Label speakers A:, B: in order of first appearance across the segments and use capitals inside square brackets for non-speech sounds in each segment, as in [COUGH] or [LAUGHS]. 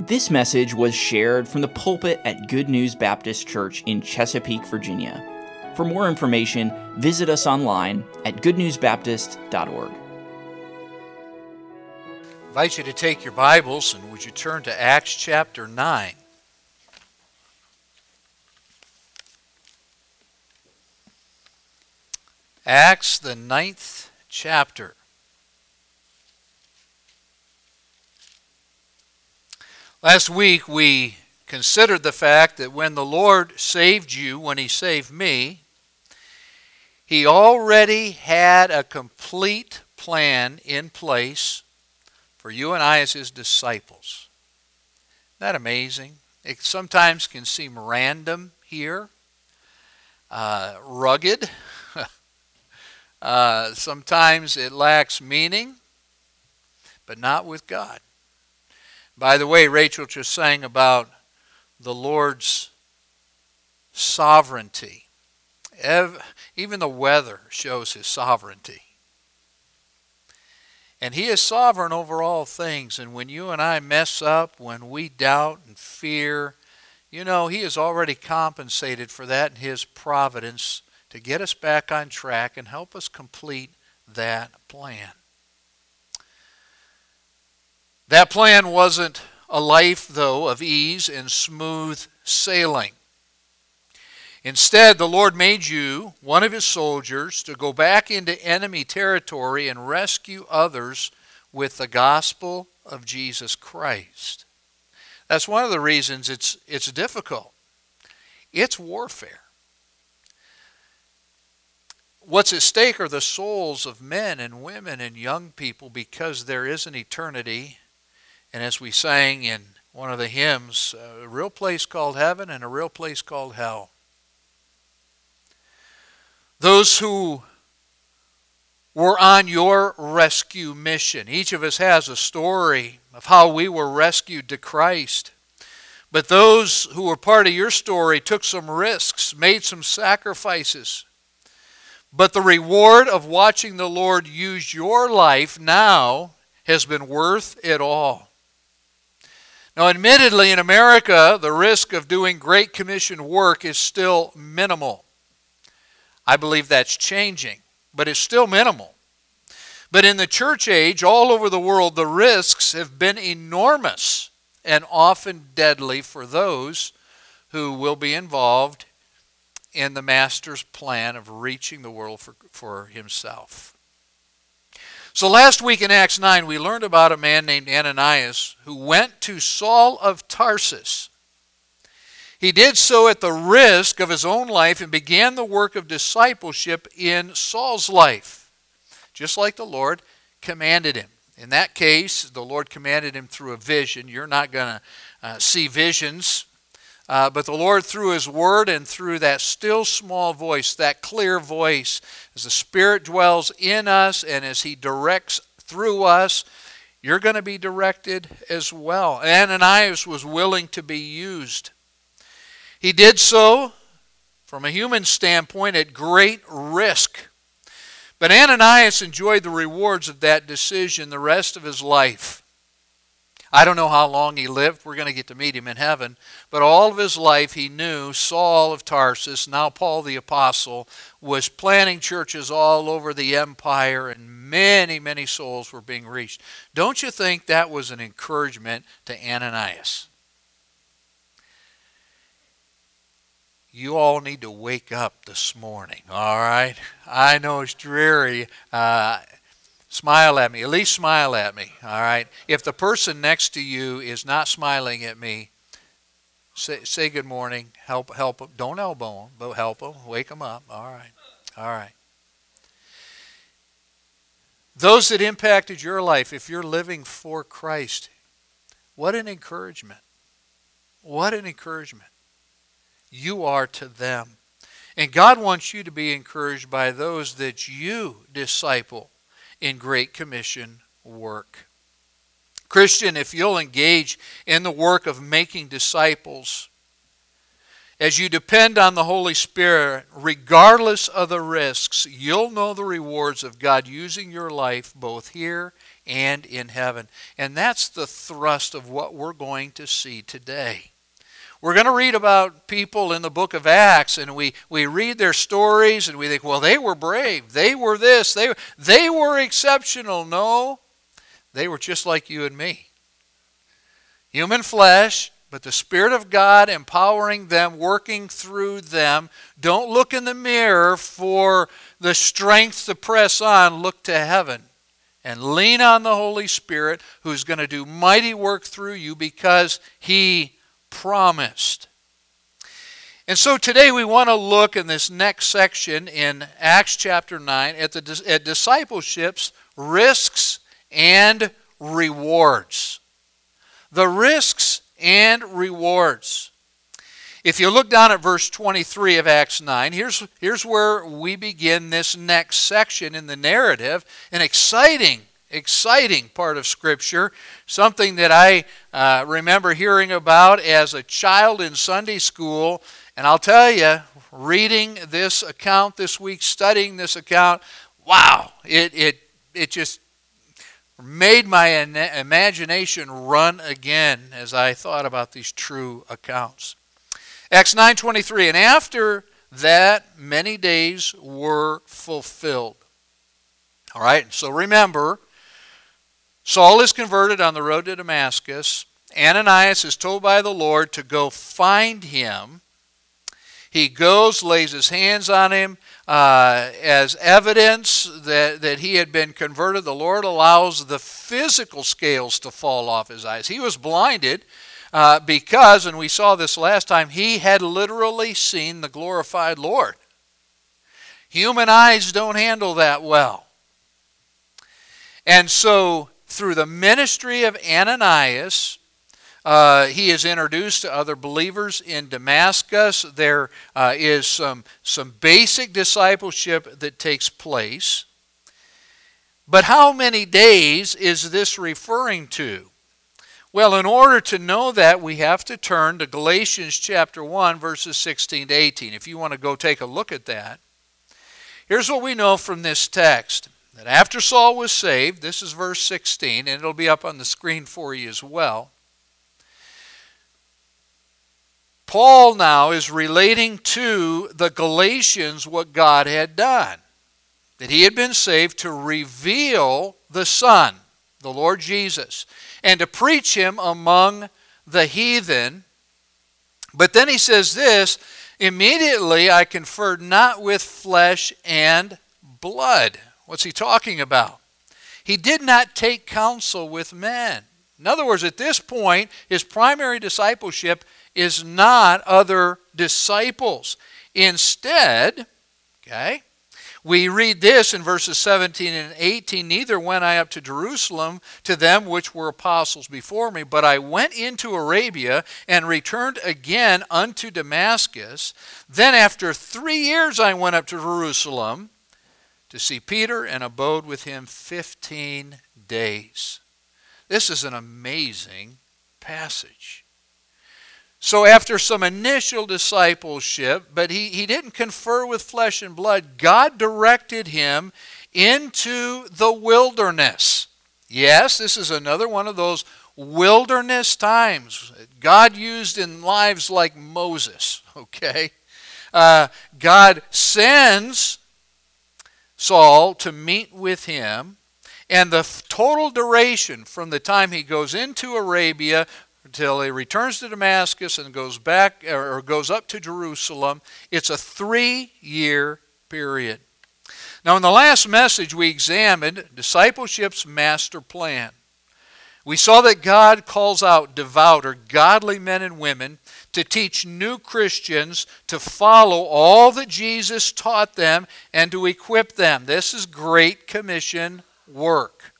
A: This message was shared from the pulpit at Good News Baptist Church in Chesapeake, Virginia. For more information, visit us online at goodnewsbaptist.org.
B: I invite you to take your Bibles and would you turn to Acts chapter 9. Acts, the ninth chapter. Last week we considered the fact that when the Lord saved you, when He saved me, He already had a complete plan in place for you and I as His disciples. Isn't that amazing? It sometimes can seem random here, uh, rugged. [LAUGHS] uh, sometimes it lacks meaning, but not with God. By the way, Rachel just sang about the Lord's sovereignty. Even the weather shows his sovereignty. And he is sovereign over all things. And when you and I mess up, when we doubt and fear, you know, he has already compensated for that in his providence to get us back on track and help us complete that plan. That plan wasn't a life, though, of ease and smooth sailing. Instead, the Lord made you one of his soldiers to go back into enemy territory and rescue others with the gospel of Jesus Christ. That's one of the reasons it's, it's difficult. It's warfare. What's at stake are the souls of men and women and young people because there is an eternity and as we sang in one of the hymns, a real place called heaven and a real place called hell. Those who were on your rescue mission. Each of us has a story of how we were rescued to Christ. But those who were part of your story took some risks, made some sacrifices. But the reward of watching the Lord use your life now has been worth it all. Now, admittedly, in America, the risk of doing Great Commission work is still minimal. I believe that's changing, but it's still minimal. But in the church age, all over the world, the risks have been enormous and often deadly for those who will be involved in the Master's plan of reaching the world for, for himself. So last week in Acts 9, we learned about a man named Ananias who went to Saul of Tarsus. He did so at the risk of his own life and began the work of discipleship in Saul's life, just like the Lord commanded him. In that case, the Lord commanded him through a vision. You're not going to uh, see visions uh, but the Lord, through His Word and through that still small voice, that clear voice, as the Spirit dwells in us and as He directs through us, you're going to be directed as well. Ananias was willing to be used. He did so, from a human standpoint, at great risk. But Ananias enjoyed the rewards of that decision the rest of his life. I don't know how long he lived. We're going to get to meet him in heaven. But all of his life, he knew Saul of Tarsus, now Paul the Apostle, was planting churches all over the empire, and many, many souls were being reached. Don't you think that was an encouragement to Ananias? You all need to wake up this morning, all right? I know it's dreary. Uh, Smile at me. At least smile at me. All right. If the person next to you is not smiling at me, say, say good morning. Help help them. Don't elbow them, but help them. Wake them up. All right. All right. Those that impacted your life, if you're living for Christ, what an encouragement. What an encouragement you are to them. And God wants you to be encouraged by those that you disciple in Great Commission work. Christian, if you'll engage in the work of making disciples, as you depend on the Holy Spirit, regardless of the risks, you'll know the rewards of God using your life both here and in heaven. And that's the thrust of what we're going to see today. We're going to read about people in the book of Acts, and we, we read their stories, and we think, well, they were brave. They were this. They, they were exceptional. No, they were just like you and me. Human flesh, but the Spirit of God empowering them, working through them. Don't look in the mirror for the strength to press on. Look to heaven and lean on the Holy Spirit who's going to do mighty work through you because He promised. And so today we want to look in this next section in Acts chapter 9 at, the, at discipleship's risks and rewards. The risks and rewards. If you look down at verse 23 of Acts 9, here's, here's where we begin this next section in the narrative. An exciting exciting part of Scripture, something that I uh, remember hearing about as a child in Sunday school. And I'll tell you, reading this account this week, studying this account, wow, it, it, it just made my imagination run again as I thought about these true accounts. Acts 9:23 and after that many days were fulfilled. All right, so remember Saul is converted on the road to Damascus. Ananias is told by the Lord to go find him. He goes, lays his hands on him uh, as evidence that, that he had been converted. The Lord allows the physical scales to fall off his eyes. He was blinded uh, because, and we saw this last time, he had literally seen the glorified Lord. Human eyes don't handle that well. And so through the ministry of Ananias, uh, he is introduced to other believers in Damascus. There uh, is some, some basic discipleship that takes place. But how many days is this referring to? Well, in order to know that, we have to turn to Galatians chapter 1, verses 16 to 18. If you want to go take a look at that, here's what we know from this text that after Saul was saved, this is verse 16, and it'll be up on the screen for you as well. Paul now is relating to the Galatians what God had done. That he had been saved to reveal the Son, the Lord Jesus, and to preach him among the heathen. But then he says this immediately I conferred not with flesh and blood. What's he talking about? He did not take counsel with men. In other words, at this point, his primary discipleship is not other disciples. Instead, okay, we read this in verses 17 and 18 Neither went I up to Jerusalem to them which were apostles before me, but I went into Arabia and returned again unto Damascus. Then after three years I went up to Jerusalem to see Peter and abode with him 15 days. This is an amazing passage. So, after some initial discipleship, but he, he didn't confer with flesh and blood, God directed him into the wilderness. Yes, this is another one of those wilderness times God used in lives like Moses, [LAUGHS] okay? Uh, God sends Saul to meet with him. And the total duration from the time he goes into Arabia until he returns to Damascus and goes back or goes up to Jerusalem, it's a three year period. Now, in the last message, we examined discipleship's master plan. We saw that God calls out devout or godly men and women to teach new Christians to follow all that Jesus taught them and to equip them. This is Great Commission work.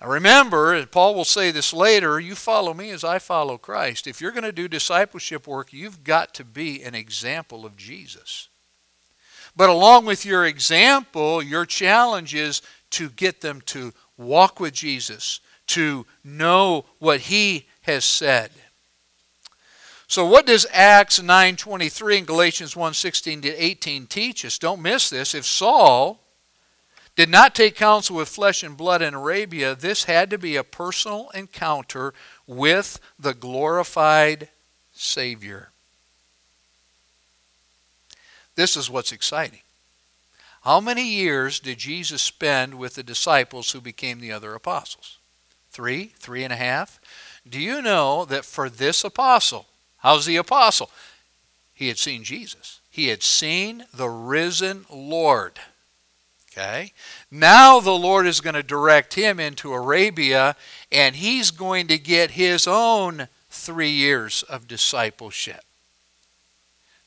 B: Now remember, Paul will say this later you follow me as I follow Christ. If you're going to do discipleship work, you've got to be an example of Jesus. But along with your example, your challenge is to get them to walk with Jesus, to know what he has said. So what does Acts 9:23 and Galatians 1:16 to 18 teach us? Don't miss this. If Saul did not take counsel with flesh and blood in Arabia. This had to be a personal encounter with the glorified Savior. This is what's exciting. How many years did Jesus spend with the disciples who became the other apostles? Three, three and a half. Do you know that for this apostle, how's the apostle? He had seen Jesus. He had seen the risen Lord. Okay? Now the Lord is going to direct him into Arabia, and he's going to get his own three years of discipleship.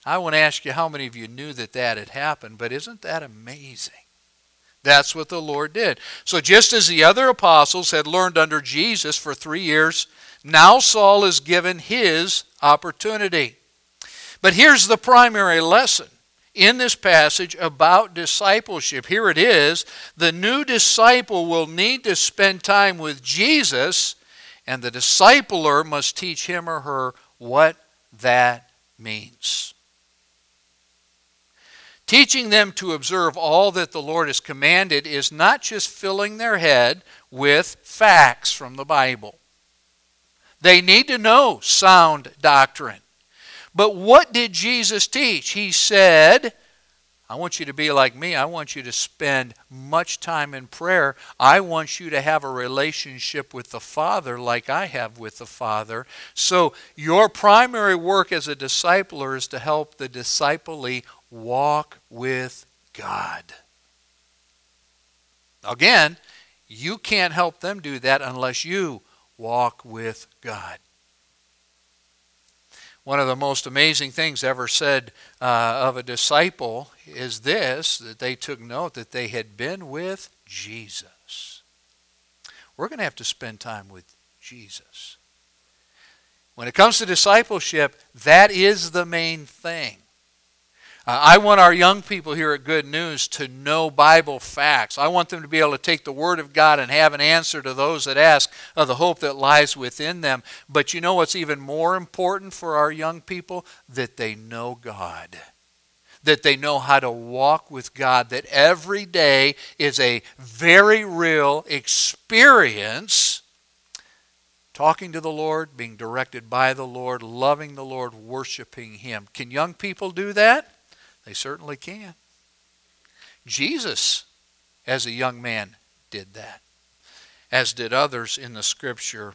B: I want to ask you how many of you knew that that had happened, but isn't that amazing? That's what the Lord did. So, just as the other apostles had learned under Jesus for three years, now Saul is given his opportunity. But here's the primary lesson in this passage about discipleship. Here it is the new disciple will need to spend time with Jesus, and the discipler must teach him or her what that means. Teaching them to observe all that the Lord has commanded is not just filling their head with facts from the Bible. They need to know sound doctrine. But what did Jesus teach? He said, I want you to be like me. I want you to spend much time in prayer. I want you to have a relationship with the Father like I have with the Father. So, your primary work as a discipler is to help the disciplee walk with God. Again, you can't help them do that unless you walk with God. One of the most amazing things ever said uh, of a disciple is this that they took note that they had been with Jesus. We're going to have to spend time with Jesus. When it comes to discipleship, that is the main thing. Uh, I want our young people here at Good News to know Bible facts. I want them to be able to take the Word of God and have an answer to those that ask of the hope that lies within them. But you know what's even more important for our young people? That they know God. That they know how to walk with God. That every day is a very real experience talking to the Lord, being directed by the Lord, loving the Lord, worshiping Him. Can young people do that? They certainly can. Jesus, as a young man, did that, as did others in the scripture,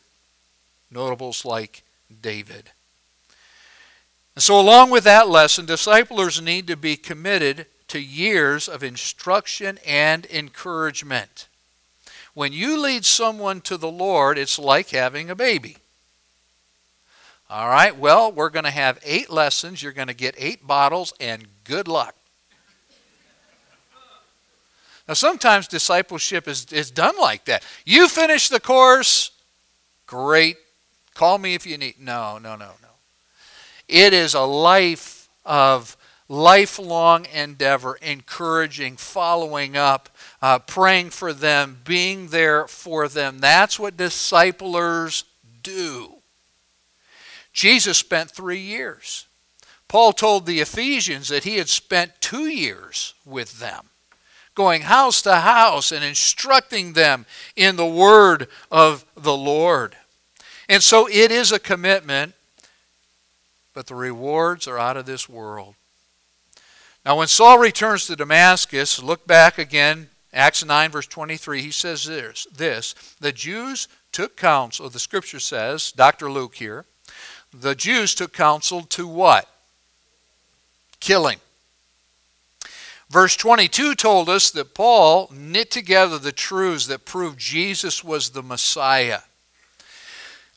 B: notables like David. And so, along with that lesson, disciplers need to be committed to years of instruction and encouragement. When you lead someone to the Lord, it's like having a baby. All right, well, we're going to have eight lessons. You're going to get eight bottles, and good luck. Now, sometimes discipleship is, is done like that. You finish the course, great. Call me if you need. No, no, no, no. It is a life of lifelong endeavor, encouraging, following up, uh, praying for them, being there for them. That's what disciplers do. Jesus spent three years. Paul told the Ephesians that he had spent two years with them, going house to house and instructing them in the word of the Lord. And so it is a commitment, but the rewards are out of this world. Now, when Saul returns to Damascus, look back again, Acts 9, verse 23, he says this, this The Jews took counsel, the scripture says, Dr. Luke here, the Jews took counsel to what? Kill him. Verse 22 told us that Paul knit together the truths that proved Jesus was the Messiah.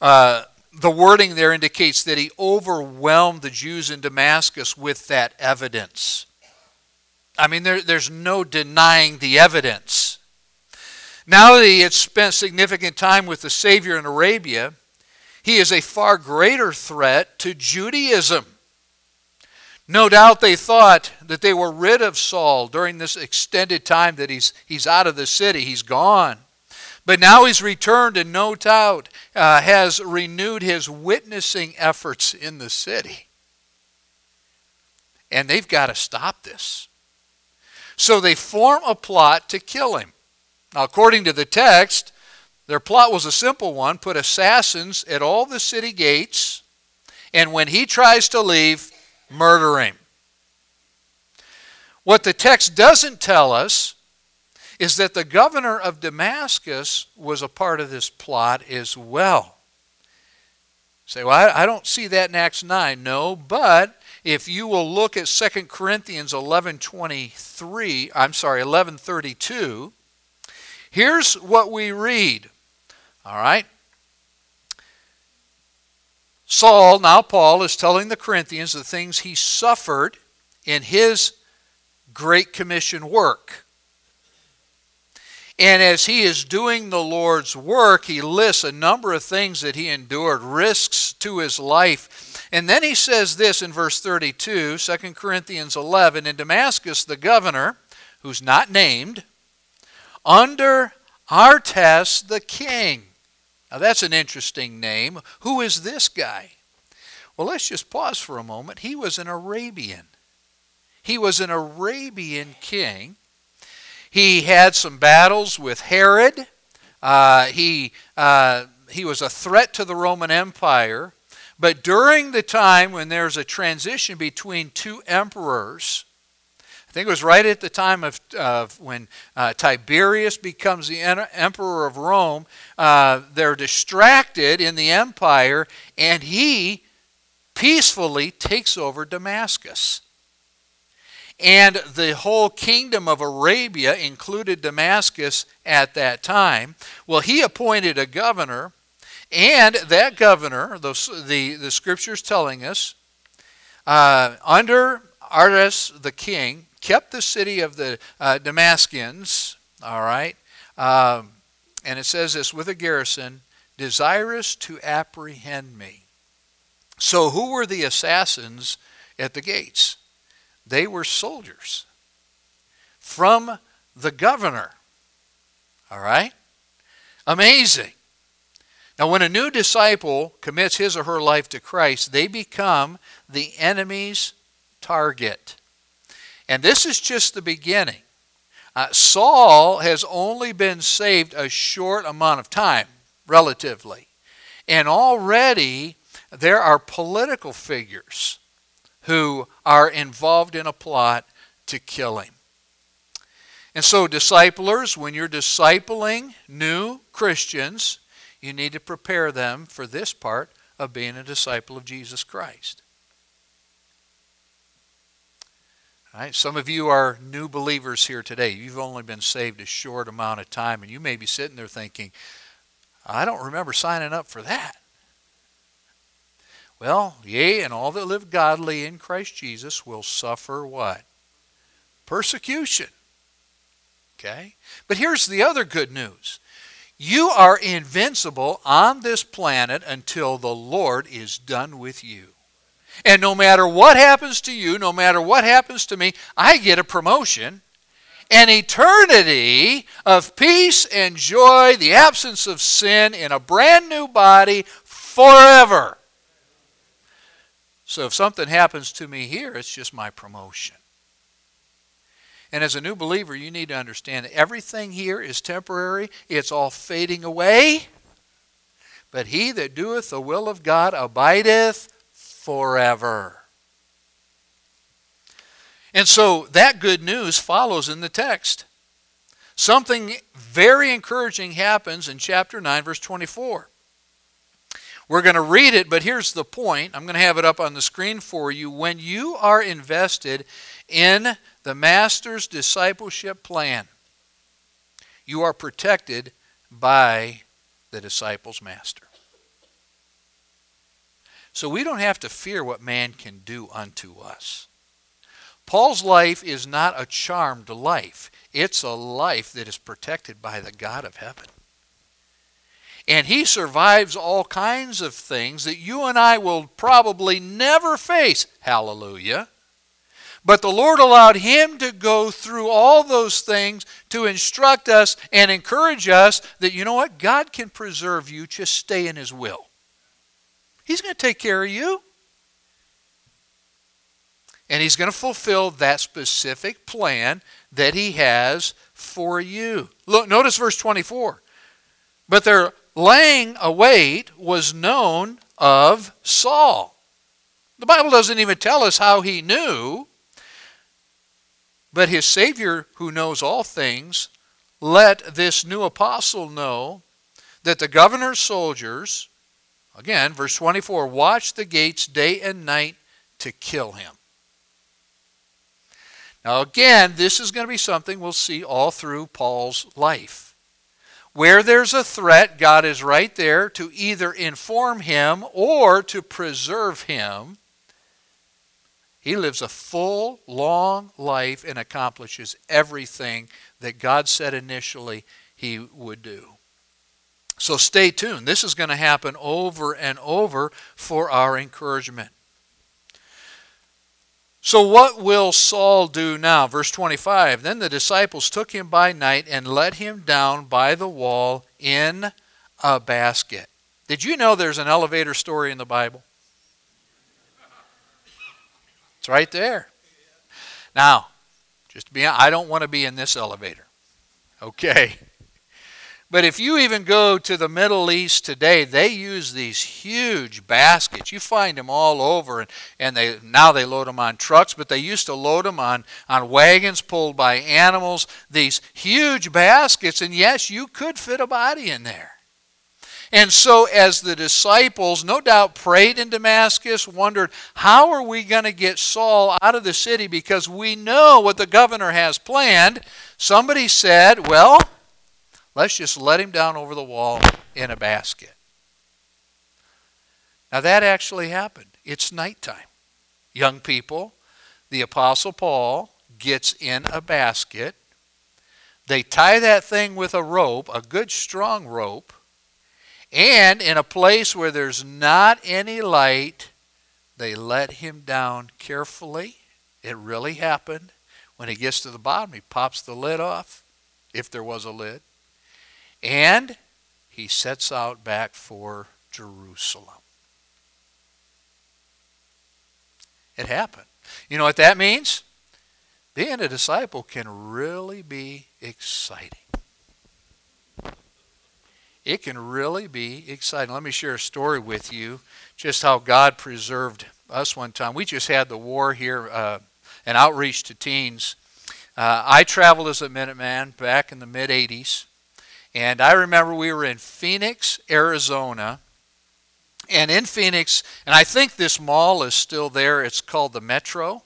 B: Uh, the wording there indicates that he overwhelmed the Jews in Damascus with that evidence. I mean, there, there's no denying the evidence. Now that he had spent significant time with the Savior in Arabia, he is a far greater threat to Judaism. No doubt they thought that they were rid of Saul during this extended time that he's, he's out of the city, he's gone. But now he's returned and no doubt uh, has renewed his witnessing efforts in the city. And they've got to stop this. So they form a plot to kill him. Now, according to the text, their plot was a simple one put assassins at all the city gates, and when he tries to leave, murder him. What the text doesn't tell us is that the governor of Damascus was a part of this plot as well. Say, well, I, I don't see that in Acts 9. No, but if you will look at 2 Corinthians 11:23, I'm sorry, 11:32, here's what we read. All right? Saul, now Paul, is telling the Corinthians the things he suffered in his Great Commission work. And as he is doing the Lord's work, he lists a number of things that he endured, risks to his life. And then he says this in verse 32, 2 Corinthians 11 In Damascus, the governor, who's not named, under Aretas the king. Now that's an interesting name. Who is this guy? Well, let's just pause for a moment. He was an Arabian. He was an Arabian king he had some battles with Herod. Uh, he, uh, he was a threat to the Roman Empire. But during the time when there's a transition between two emperors, I think it was right at the time of, of when uh, Tiberius becomes the emperor of Rome. Uh, they're distracted in the empire, and he peacefully takes over Damascus. And the whole kingdom of Arabia included Damascus at that time. Well, he appointed a governor, and that governor, the, the, the scriptures telling us, uh, under Aretas the king, kept the city of the uh, Damascus, all right, um, and it says this with a garrison, desirous to apprehend me. So, who were the assassins at the gates? They were soldiers from the governor. All right? Amazing. Now, when a new disciple commits his or her life to Christ, they become the enemy's target. And this is just the beginning. Uh, Saul has only been saved a short amount of time, relatively. And already there are political figures who are involved in a plot to kill him. And so, disciplers, when you're discipling new Christians, you need to prepare them for this part of being a disciple of Jesus Christ. All right, some of you are new believers here today. You've only been saved a short amount of time, and you may be sitting there thinking, I don't remember signing up for that. Well, yea, and all that live godly in Christ Jesus will suffer what? Persecution. Okay? But here's the other good news. You are invincible on this planet until the Lord is done with you. And no matter what happens to you, no matter what happens to me, I get a promotion, an eternity of peace and joy, the absence of sin in a brand new body forever. So if something happens to me here, it's just my promotion. And as a new believer, you need to understand that everything here is temporary, it's all fading away. But he that doeth the will of God abideth forever. And so that good news follows in the text. Something very encouraging happens in chapter 9, verse 24. We're going to read it, but here's the point. I'm going to have it up on the screen for you. When you are invested in the Master's discipleship plan, you are protected by the disciple's master. So we don't have to fear what man can do unto us. Paul's life is not a charmed life, it's a life that is protected by the God of heaven. And he survives all kinds of things that you and I will probably never face. Hallelujah. But the Lord allowed him to go through all those things to instruct us and encourage us that, you know what, God can preserve you, just stay in his will. He's going to take care of you. And he's going to fulfill that specific plan that he has for you. Look, notice verse 24. But their laying await was known of Saul. The Bible doesn't even tell us how he knew, but his Savior, who knows all things, let this new apostle know that the governor's soldiers, again, verse 24, watch the gates day and night to kill him. Now, again, this is going to be something we'll see all through Paul's life. Where there's a threat, God is right there to either inform him or to preserve him. He lives a full, long life and accomplishes everything that God said initially he would do. So stay tuned. This is going to happen over and over for our encouragement. So, what will Saul do now? Verse 25 Then the disciples took him by night and let him down by the wall in a basket. Did you know there's an elevator story in the Bible? It's right there. Now, just to be honest, I don't want to be in this elevator. Okay? But if you even go to the Middle East today, they use these huge baskets. You find them all over, and, and they now they load them on trucks, but they used to load them on, on wagons pulled by animals, these huge baskets, and yes, you could fit a body in there. And so, as the disciples, no doubt, prayed in Damascus, wondered, how are we going to get Saul out of the city because we know what the governor has planned? Somebody said, well, Let's just let him down over the wall in a basket. Now that actually happened. It's nighttime. Young people, the Apostle Paul gets in a basket. They tie that thing with a rope, a good strong rope, and in a place where there's not any light, they let him down carefully. It really happened. When he gets to the bottom, he pops the lid off, if there was a lid. And he sets out back for Jerusalem. It happened. You know what that means? Being a disciple can really be exciting. It can really be exciting. Let me share a story with you, just how God preserved us one time. We just had the war here, uh, an outreach to teens. Uh, I traveled as a Minuteman back in the mid 80s. And I remember we were in Phoenix, Arizona. And in Phoenix, and I think this mall is still there, it's called the Metro.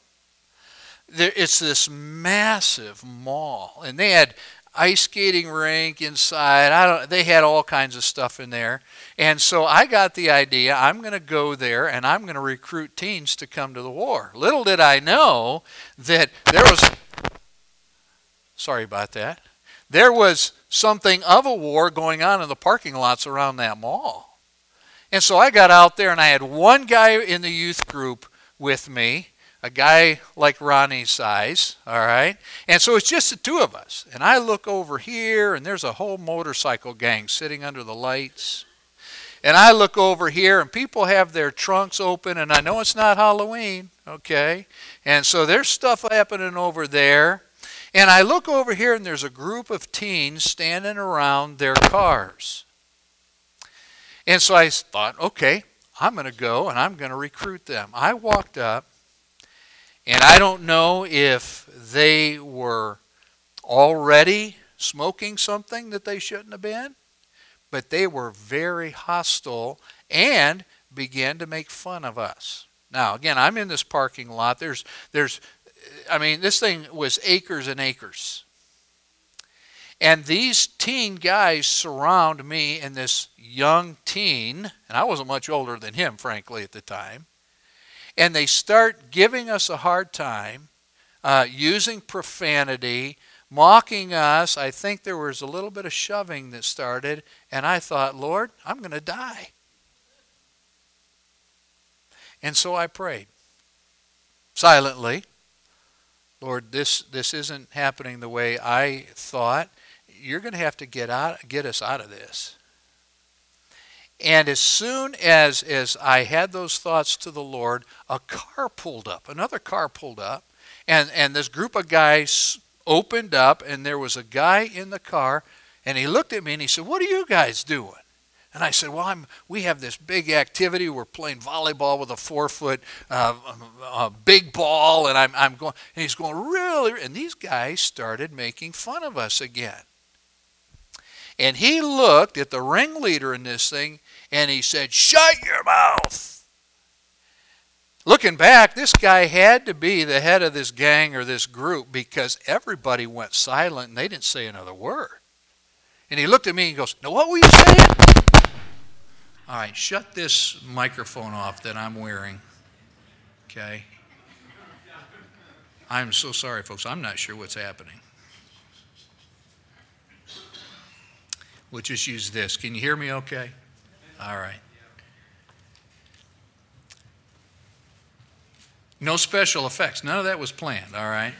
B: It's this massive mall. And they had ice skating rink inside. I don't they had all kinds of stuff in there. And so I got the idea I'm going to go there and I'm going to recruit teens to come to the war. Little did I know that there was Sorry about that. There was something of a war going on in the parking lots around that mall. And so I got out there and I had one guy in the youth group with me, a guy like Ronnie's size, all right? And so it's just the two of us. And I look over here and there's a whole motorcycle gang sitting under the lights. And I look over here and people have their trunks open and I know it's not Halloween, okay? And so there's stuff happening over there. And I look over here and there's a group of teens standing around their cars. And so I thought, okay, I'm going to go and I'm going to recruit them. I walked up, and I don't know if they were already smoking something that they shouldn't have been, but they were very hostile and began to make fun of us. Now, again, I'm in this parking lot. There's there's I mean, this thing was acres and acres. And these teen guys surround me and this young teen, and I wasn't much older than him, frankly, at the time. And they start giving us a hard time, uh, using profanity, mocking us. I think there was a little bit of shoving that started, and I thought, Lord, I'm going to die. And so I prayed silently. Lord, this, this isn't happening the way I thought. You're going to have to get out, get us out of this. And as soon as, as I had those thoughts to the Lord, a car pulled up, another car pulled up, and, and this group of guys opened up, and there was a guy in the car, and he looked at me and he said, What are you guys doing? And I said, Well, I'm, we have this big activity. We're playing volleyball with a four foot uh, uh, big ball. And I'm, I'm going, and he's going, Really? And these guys started making fun of us again. And he looked at the ringleader in this thing and he said, Shut your mouth. Looking back, this guy had to be the head of this gang or this group because everybody went silent and they didn't say another word. And he looked at me and goes, Now, what were you saying? All right, shut this microphone off that I'm wearing. Okay? I'm so sorry, folks. I'm not sure what's happening. We'll just use this. Can you hear me okay? All right. No special effects. None of that was planned, all right?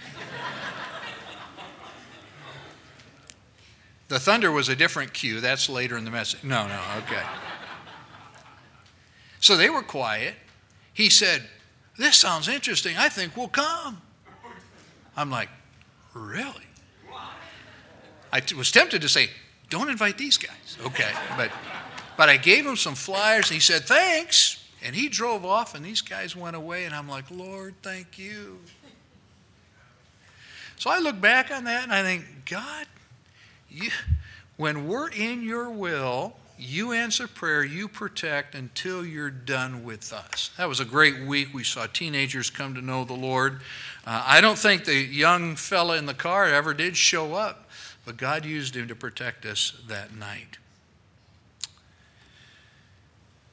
B: the thunder was a different cue. That's later in the message. No, no, okay. So they were quiet. He said, This sounds interesting. I think we'll come. I'm like, Really? I was tempted to say, Don't invite these guys. Okay. But, but I gave him some flyers and he said, Thanks. And he drove off and these guys went away. And I'm like, Lord, thank you. So I look back on that and I think, God, you, when we're in your will, you answer prayer, you protect until you're done with us. That was a great week. We saw teenagers come to know the Lord. Uh, I don't think the young fella in the car ever did show up, but God used him to protect us that night.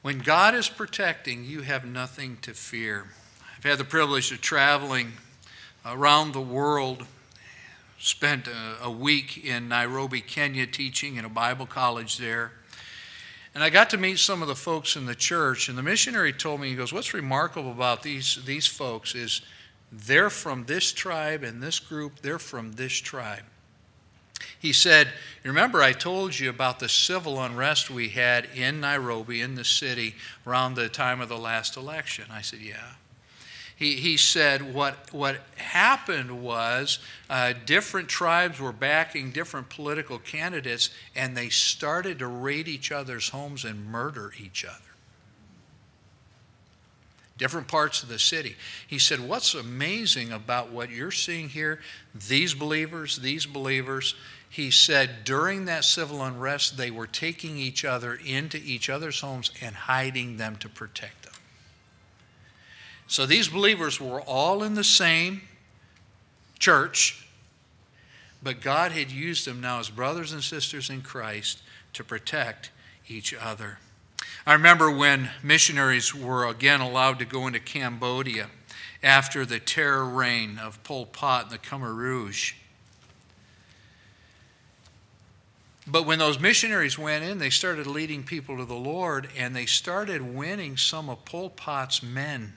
B: When God is protecting, you have nothing to fear. I've had the privilege of traveling around the world spent a, a, week in Nairobi, Kenya, teaching in a Bible college there. And I got to meet some of the folks in the church, and the missionary told me, he goes, What's remarkable about these, these folks is they're from this tribe and this group, they're from this tribe. He said, Remember, I told you about the civil unrest we had in Nairobi, in the city, around the time of the last election? I said, Yeah he, he said what, what happened was uh, different tribes were backing different political candidates and they started to raid each other's homes and murder each other. Different parts of the city. He said, What's amazing about what you're seeing here? These believers, these believers, he said during that civil unrest, they were taking each other into each other's homes and hiding them to protect so these believers were all in the same church, but God had used them now as brothers and sisters in Christ to protect each other. I remember when missionaries were again allowed to go into Cambodia after the terror reign of Pol Pot and the Khmer Rouge. But when those missionaries went in, they started leading people to the Lord and they started winning some of Pol Pot's men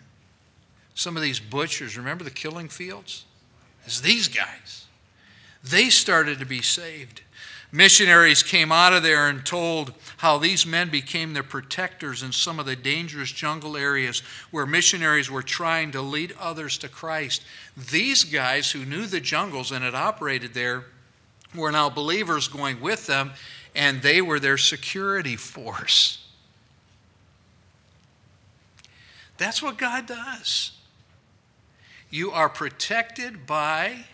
B: some of these butchers, remember the killing fields? It's these guys. They started to be saved. Missionaries came out of there and told how these men became their protectors in some of the dangerous jungle areas where missionaries were trying to lead others to Christ. These guys who knew the jungles and had operated there were now believers going with them, and they were their security [LAUGHS] force. That's what God does. You are protected by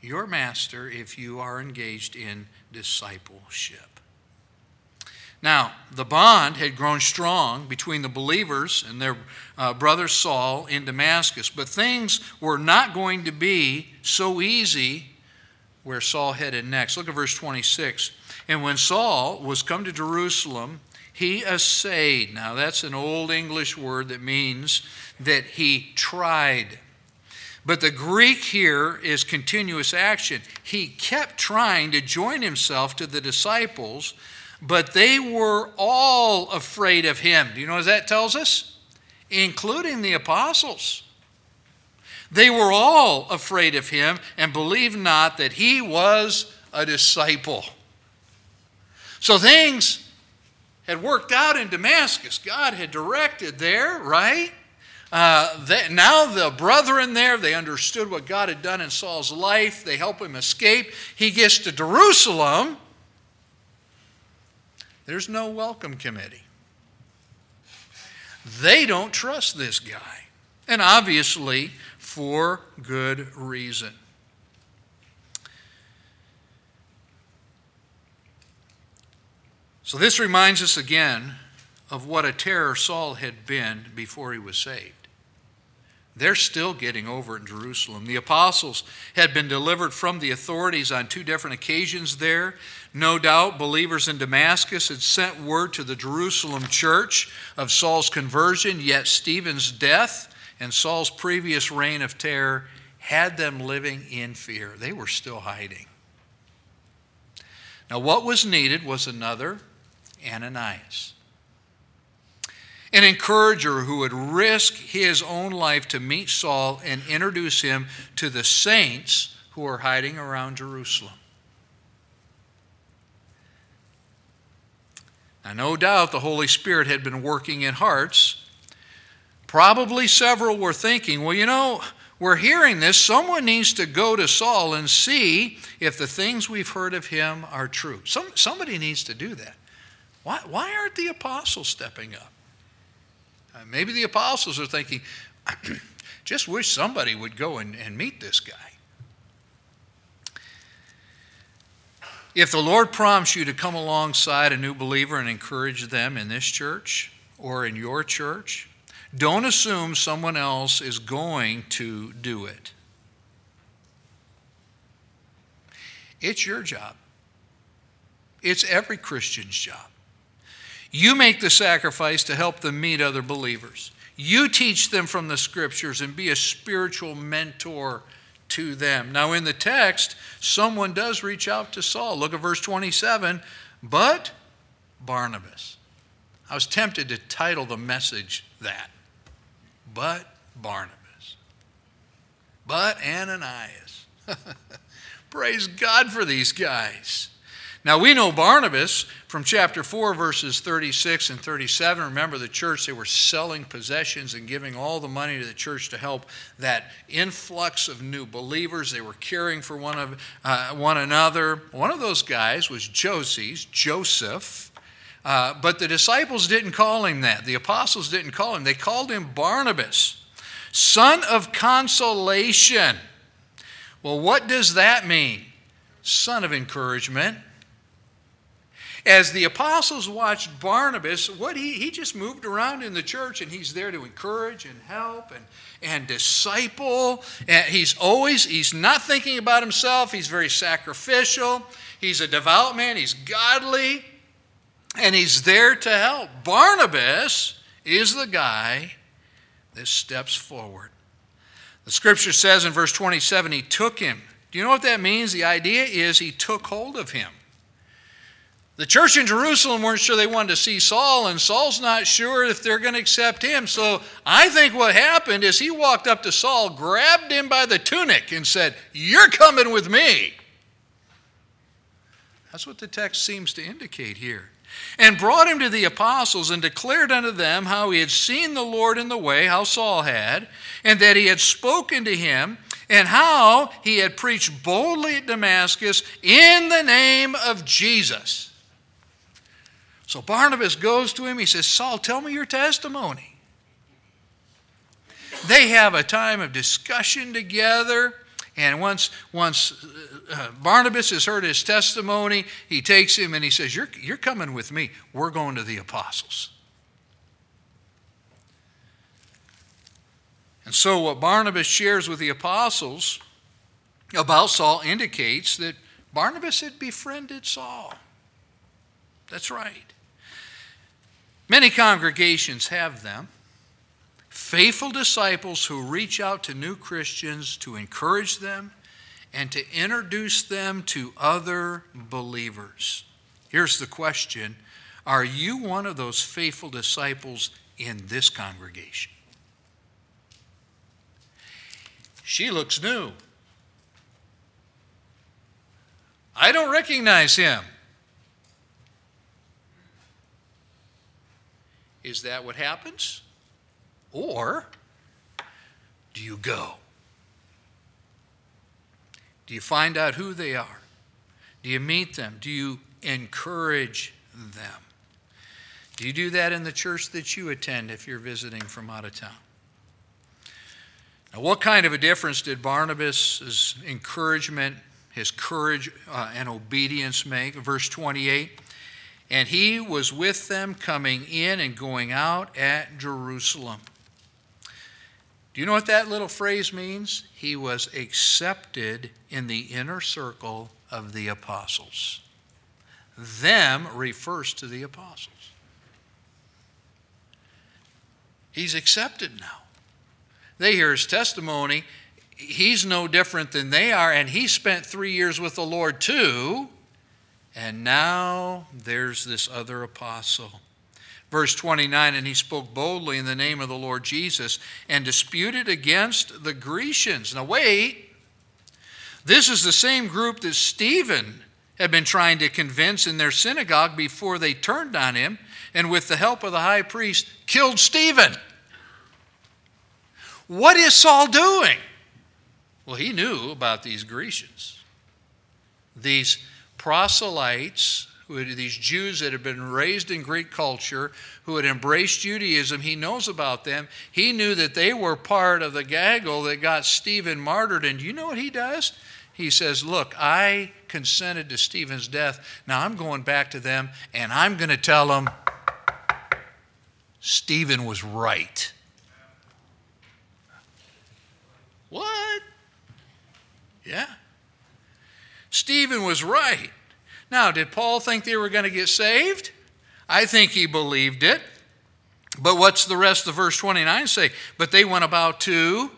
B: your master if you are engaged in discipleship. Now, the bond had grown strong between the believers and their uh, brother Saul in Damascus, but things were not going to be so easy where Saul headed next. Look at verse 26. And when Saul was come to Jerusalem, he assayed. Now, that's an old English word that means that he tried but the Greek here is continuous action. He kept trying to join himself to the disciples, but they were all afraid of him. Do you know what that tells us? Including the apostles. They were all afraid of him and believed not that he was a disciple. So things had worked out in Damascus. God had directed there, right? Uh, they, now the brethren there, they understood what God had done in Saul's life. They help him escape. He gets to Jerusalem. There's no welcome committee. They don't trust this guy. And obviously, for good reason. So, this reminds us again of what a terror Saul had been before he was saved. They're still getting over in Jerusalem. The apostles had been delivered from the authorities on two different occasions there. No doubt, believers in Damascus had sent word to the Jerusalem church of Saul's conversion, yet Stephen's death and Saul's previous reign of terror had them living in fear. They were still hiding. Now, what was needed was another Ananias an encourager who would risk his own life to meet Saul and introduce him to the saints who are hiding around Jerusalem. Now, no doubt the Holy Spirit had been working in hearts. Probably several were thinking, well, you know, we're hearing this. Someone needs to go to Saul and see if the things we've heard of him are true. Some, somebody needs to do that. Why, why aren't the apostles stepping up? Uh, maybe the apostles are thinking, [CLEARS THROAT] just wish somebody would go and, and meet this guy. If the Lord prompts you to come alongside a new believer and encourage them in this church or in your church, don't assume someone else is going to do it. It's your job. It's every Christian's job. You make the sacrifice to help them meet other believers. You teach them from the scriptures and be a spiritual mentor to them. Now, in the text, someone does reach out to Saul. Look at verse 27. But Barnabas. I was tempted to title the message that. But Barnabas. But Ananias. [LAUGHS] Praise God for these guys. Now we know Barnabas from chapter 4, verses 36 and 37. Remember the church, they were selling possessions and giving all the money to the church to help that influx of new believers. They were caring for one, of, uh, one another. One of those guys was Joses, Joseph. Uh, but the disciples didn't call him that. The apostles didn't call him. They called him Barnabas, son of consolation. Well, what does that mean? Son of encouragement as the apostles watched Barnabas, what he, he just moved around in the church and he's there to encourage and help and, and disciple. And he's always, he's not thinking about himself. He's very sacrificial. He's a devout man. He's godly. And he's there to help. Barnabas is the guy that steps forward. The scripture says in verse 27, he took him. Do you know what that means? The idea is he took hold of him. The church in Jerusalem weren't sure they wanted to see Saul, and Saul's not sure if they're going to accept him. So I think what happened is he walked up to Saul, grabbed him by the tunic, and said, You're coming with me. That's what the text seems to indicate here. And brought him to the apostles and declared unto them how he had seen the Lord in the way, how Saul had, and that he had spoken to him, and how he had preached boldly at Damascus in the name of Jesus. So Barnabas goes to him. He says, Saul, tell me your testimony. They have a time of discussion together. And once, once uh, Barnabas has heard his testimony, he takes him and he says, you're, you're coming with me. We're going to the apostles. And so, what Barnabas shares with the apostles about Saul indicates that Barnabas had befriended Saul. That's right. Many congregations have them. Faithful disciples who reach out to new Christians to encourage them and to introduce them to other believers. Here's the question Are you one of those faithful disciples in this congregation? She looks new. I don't recognize him. Is that what happens? Or do you go? Do you find out who they are? Do you meet them? Do you encourage them? Do you do that in the church that you attend if you're visiting from out of town? Now, what kind of a difference did Barnabas' encouragement, his courage, uh, and obedience make? Verse 28 And he was with them coming in and going out at Jerusalem. Do you know what that little phrase means? He was accepted in the inner circle of the apostles. Them refers to the apostles. He's accepted now. They hear his testimony. He's no different than they are, and he spent three years with the Lord too. And now there's this other apostle. Verse 29 And he spoke boldly in the name of the Lord Jesus and disputed against the Grecians. Now, wait. This is the same group that Stephen had been trying to convince in their synagogue before they turned on him and, with the help of the high priest, killed Stephen. What is Saul doing? Well, he knew about these Grecians, these proselytes, who these Jews that had been raised in Greek culture, who had embraced Judaism. He knows about them. He knew that they were part of the gaggle that got Stephen martyred. And you know what he does? He says, Look, I consented to Stephen's death. Now I'm going back to them and I'm going to tell them Stephen was right. What? Yeah. Stephen was right. Now, did Paul think they were going to get saved? I think he believed it. But what's the rest of verse 29 say? But they went about to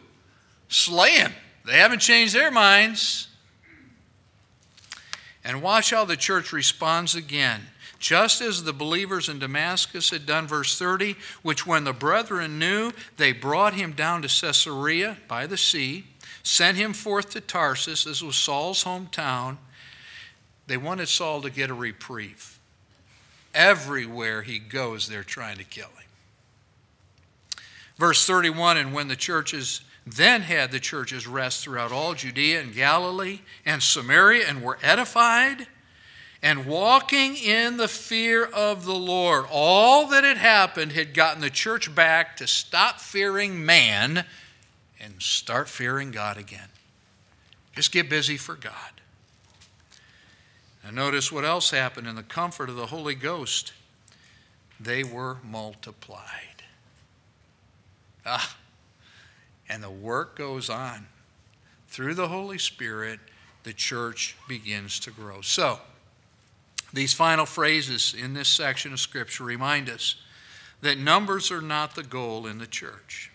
B: slay him. They haven't changed their minds. And watch how the church responds again. Just as the believers in Damascus had done, verse 30, which when the brethren knew, they brought him down to Caesarea by the sea, sent him forth to Tarsus, this was Saul's hometown. They wanted Saul to get a reprieve. Everywhere he goes, they're trying to kill him. Verse 31 And when the churches then had the churches rest throughout all Judea and Galilee and Samaria and were edified and walking in the fear of the Lord. All that had happened had gotten the church back to stop fearing man and start fearing God again. Just get busy for God. And notice what else happened in the comfort of the Holy Ghost. They were multiplied. Ah, and the work goes on. Through the Holy Spirit, the church begins to grow. So, these final phrases in this section of Scripture remind us that numbers are not the goal in the church.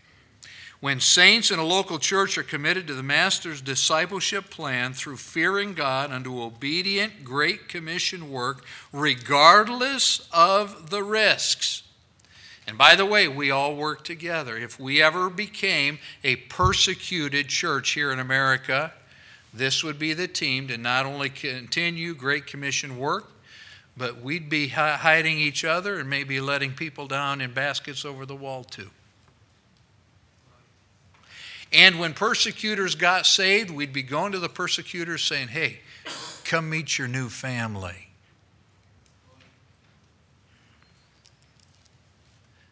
B: When saints in a local church are committed to the Master's discipleship plan through fearing God unto obedient Great Commission work, regardless of the risks, and by the way, we all work together. If we ever became a persecuted church here in America, this would be the team to not only continue Great Commission work, but we'd be hiding each other and maybe letting people down in baskets over the wall too. And when persecutors got saved, we'd be going to the persecutors saying, hey, come meet your new family.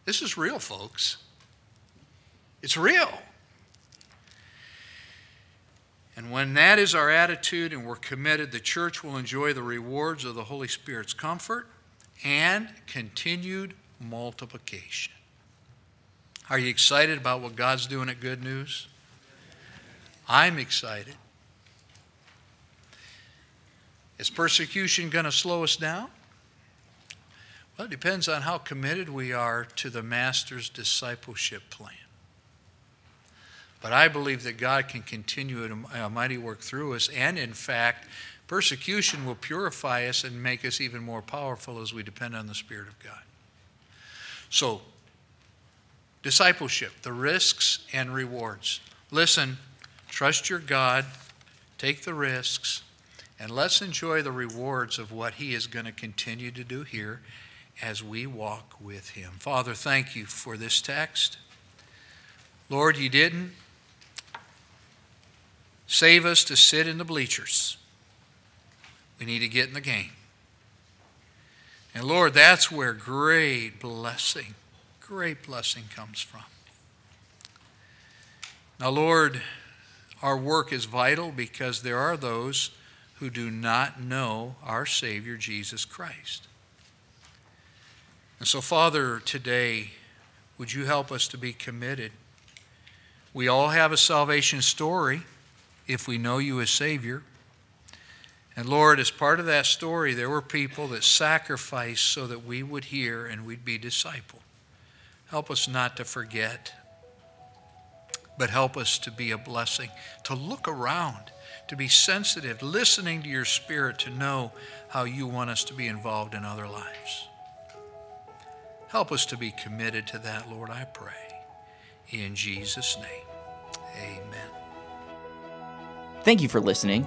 B: This is real, folks. It's real. And when that is our attitude and we're committed, the church will enjoy the rewards of the Holy Spirit's comfort and continued multiplication. Are you excited about what God's doing at Good News? I'm excited. Is persecution going to slow us down? Well, it depends on how committed we are to the Master's discipleship plan. But I believe that God can continue a uh, mighty work through us, and in fact, persecution will purify us and make us even more powerful as we depend on the Spirit of God. So, discipleship, the risks and rewards. Listen, trust your God, take the risks, and let's enjoy the rewards of what He is going to continue to do here as we walk with Him. Father, thank you for this text. Lord, you didn't save us to sit in the bleachers. We need to get in the game. And Lord, that's where great blessing, great blessing comes from. Now, Lord, our work is vital because there are those who do not know our Savior, Jesus Christ. And so, Father, today, would you help us to be committed? We all have a salvation story if we know you as Savior. And Lord, as part of that story, there were people that sacrificed so that we would hear and we'd be discipled. Help us not to forget, but help us to be a blessing, to look around, to be sensitive, listening to your Spirit, to know how you want us to be involved in other lives. Help us to be committed to that, Lord, I pray. In Jesus' name, amen.
A: Thank you for listening.